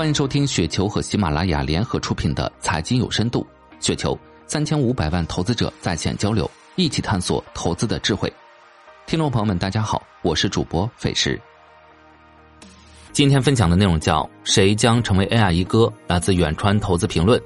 欢迎收听雪球和喜马拉雅联合出品的《财经有深度》，雪球三千五百万投资者在线交流，一起探索投资的智慧。听众朋友们，大家好，我是主播费时。今天分享的内容叫“谁将成为 AI 一哥”，来自远川投资评论。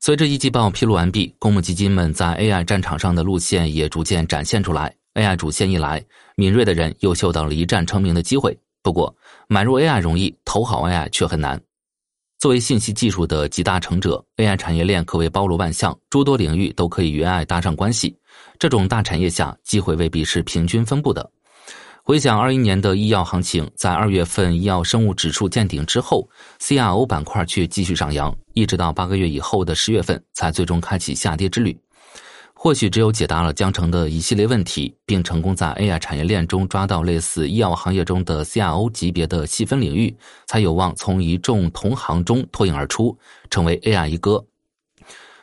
随着一季报披露完毕，公募基金们在 AI 战场上的路线也逐渐展现出来。AI 主线一来，敏锐的人又嗅到了一战成名的机会。不过，买入 AI 容易，投好 AI 却很难。作为信息技术的集大成者，AI 产业链可谓包罗万象，诸多领域都可以与 AI 搭上关系。这种大产业下，机会未必是平均分布的。回想二一年的医药行情，在二月份医药生物指数见顶之后，CRO 板块却继续上扬，一直到八个月以后的十月份才最终开启下跌之旅。或许只有解答了江城的一系列问题，并成功在 AI 产业链中抓到类似医药行业中的 CRO 级别的细分领域，才有望从一众同行中脱颖而出，成为 AI 一哥。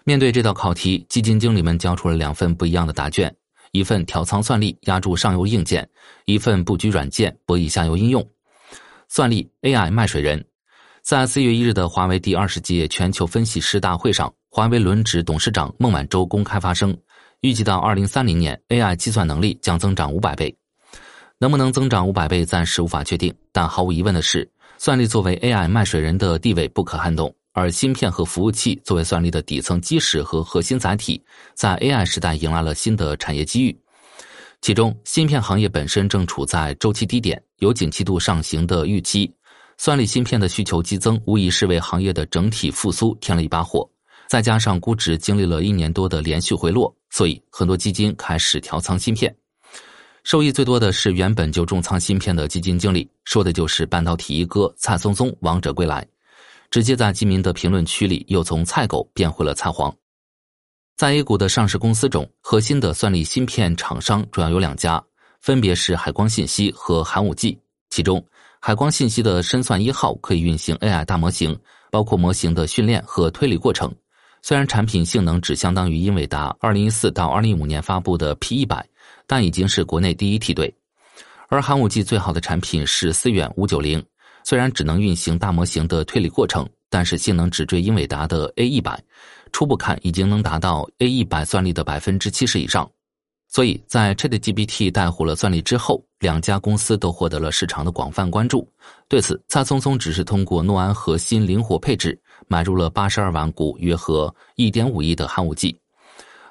面对这道考题，基金经理们交出了两份不一样的答卷。一份调仓算力压住上游硬件，一份布局软件博弈下游应用。算力 AI 卖水人，在四月一日的华为第二十届全球分析师大会上，华为轮值董事长孟晚舟公开发声，预计到二零三零年，AI 计算能力将增长五百倍。能不能增长五百倍，暂时无法确定，但毫无疑问的是，算力作为 AI 卖水人的地位不可撼动。而芯片和服务器作为算力的底层基石和核心载体，在 AI 时代迎来了新的产业机遇。其中，芯片行业本身正处在周期低点，有景气度上行的预期。算力芯片的需求激增，无疑是为行业的整体复苏添了一把火。再加上估值经历了一年多的连续回落，所以很多基金开始调仓芯片。受益最多的是原本就重仓芯片的基金经理，说的就是半导体一哥蔡松松王者归来。直接在基民的评论区里，又从菜狗变回了菜黄。在 A 股的上市公司中，核心的算力芯片厂商主要有两家，分别是海光信息和寒武纪。其中，海光信息的深算一号可以运行 AI 大模型，包括模型的训练和推理过程。虽然产品性能只相当于英伟达2014到2015年发布的 P100，但已经是国内第一梯队。而寒武纪最好的产品是思远590。虽然只能运行大模型的推理过程，但是性能只追英伟达的 A 一百，初步看已经能达到 A 一百算力的百分之七十以上。所以在 ChatGPT 带火了算力之后，两家公司都获得了市场的广泛关注。对此，蔡松松只是通过诺安核心灵活配置买入了八十二万股，约合一点五亿的寒武纪。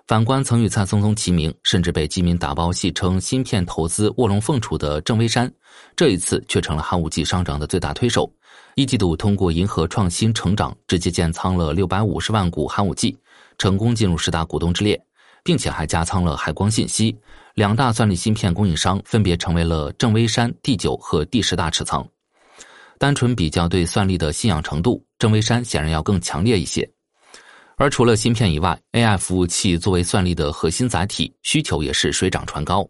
反观曾与蔡松松齐名，甚至被基民打包戏称芯片投资卧龙凤雏的郑微山，这一次却成了寒武纪上涨的最大推手。一季度通过银河创新成长，直接建仓了六百五十万股寒武纪，成功进入十大股东之列，并且还加仓了海光信息，两大算力芯片供应商分别成为了郑微山第九和第十大持仓。单纯比较对算力的信仰程度，郑微山显然要更强烈一些。而除了芯片以外，AI 服务器作为算力的核心载体，需求也是水涨船高。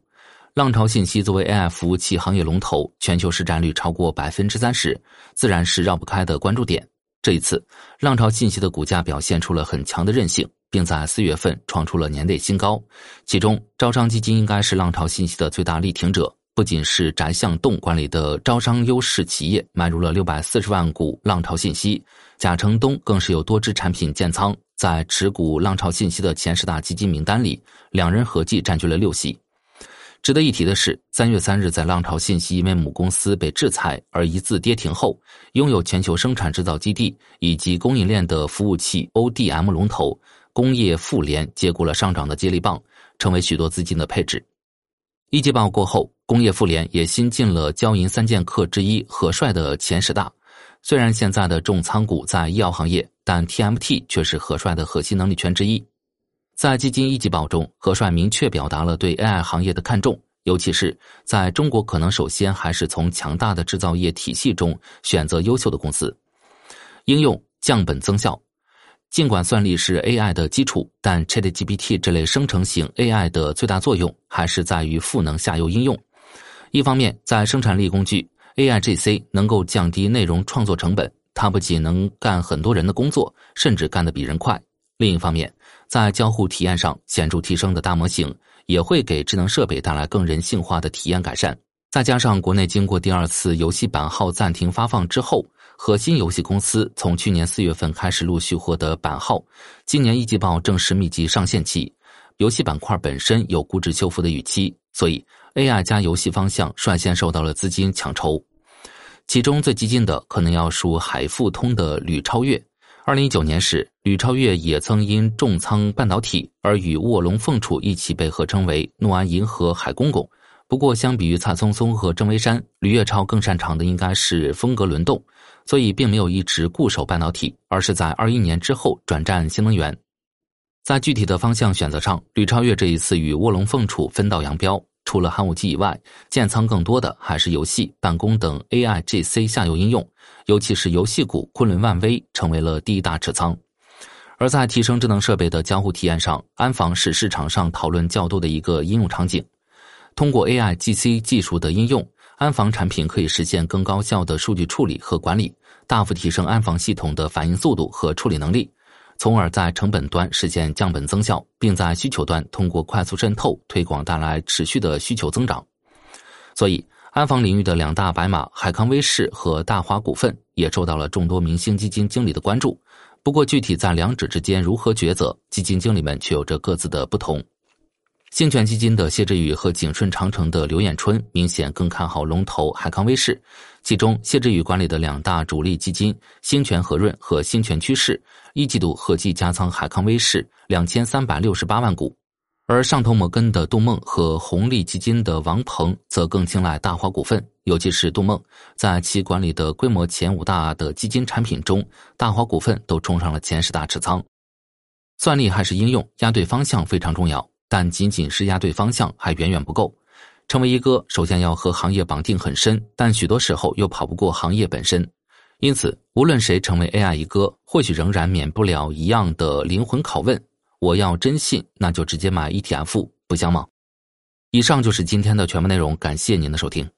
浪潮信息作为 AI 服务器行业龙头，全球市占率超过百分之三十，自然是绕不开的关注点。这一次，浪潮信息的股价表现出了很强的韧性，并在四月份创出了年内新高。其中，招商基金应该是浪潮信息的最大力挺者，不仅是翟向栋管理的招商优势企业买入了六百四十万股浪潮信息，贾成东更是有多支产品建仓。在持股浪潮信息的前十大基金名单里，两人合计占据了六席。值得一提的是，三月三日，在浪潮信息因为母公司被制裁而一字跌停后，拥有全球生产制造基地以及供应链的服务器 ODM 龙头工业富联接过了上涨的接力棒，成为许多资金的配置。一季报过后，工业富联也新进了交银三剑客之一和帅的前十大。虽然现在的重仓股在医药行业，但 TMT 却是何帅的核心能力圈之一。在基金一季报中，何帅明确表达了对 AI 行业的看重，尤其是在中国，可能首先还是从强大的制造业体系中选择优秀的公司。应用降本增效。尽管算力是 AI 的基础，但 ChatGPT 这类生成型 AI 的最大作用还是在于赋能下游应用。一方面，在生产力工具。AIGC 能够降低内容创作成本，它不仅能干很多人的工作，甚至干得比人快。另一方面，在交互体验上显著提升的大模型，也会给智能设备带来更人性化的体验改善。再加上国内经过第二次游戏版号暂停发放之后，核心游戏公司从去年四月份开始陆续获得版号，今年一季报正式密集上线期，游戏板块本身有估值修复的预期，所以 AI 加游戏方向率先受到了资金抢筹。其中最激进的可能要数海富通的吕超越。二零一九年时，吕超越也曾因重仓半导体而与卧龙凤雏一起被合称为诺安银河海公公。不过，相比于蔡松松和郑微山，吕月超更擅长的应该是风格轮动，所以并没有一直固守半导体，而是在二一年之后转战新能源。在具体的方向选择上，吕超越这一次与卧龙凤雏分道扬镳。除了寒武纪以外，建仓更多的还是游戏、办公等 AI、GC 下游应用，尤其是游戏股昆仑万威成为了第一大持仓。而在提升智能设备的交互体验上，安防是市场上讨论较多的一个应用场景。通过 AI、GC 技术的应用，安防产品可以实现更高效的数据处理和管理，大幅提升安防系统的反应速度和处理能力。从而在成本端实现降本增效，并在需求端通过快速渗透推广带来持续的需求增长。所以，安防领域的两大白马海康威视和大华股份也受到了众多明星基金经理的关注。不过，具体在两者之间如何抉择，基金经理们却有着各自的不同。兴全基金的谢志宇和景顺长城的刘彦春明显更看好龙头海康威视，其中谢志宇管理的两大主力基金兴全和润和兴全趋势一季度合计加仓海康威视两千三百六十八万股，而上投摩根的杜梦和红利基金的王鹏则更青睐大华股份，尤其是杜梦，在其管理的规模前五大的基金产品中，大华股份都冲上了前十大持仓。算力还是应用，押对方向非常重要。但仅仅是压对方向还远远不够。成为一哥，首先要和行业绑定很深，但许多时候又跑不过行业本身。因此，无论谁成为 AI 一哥，或许仍然免不了一样的灵魂拷问：我要真信，那就直接买 ETF，不香吗？以上就是今天的全部内容，感谢您的收听。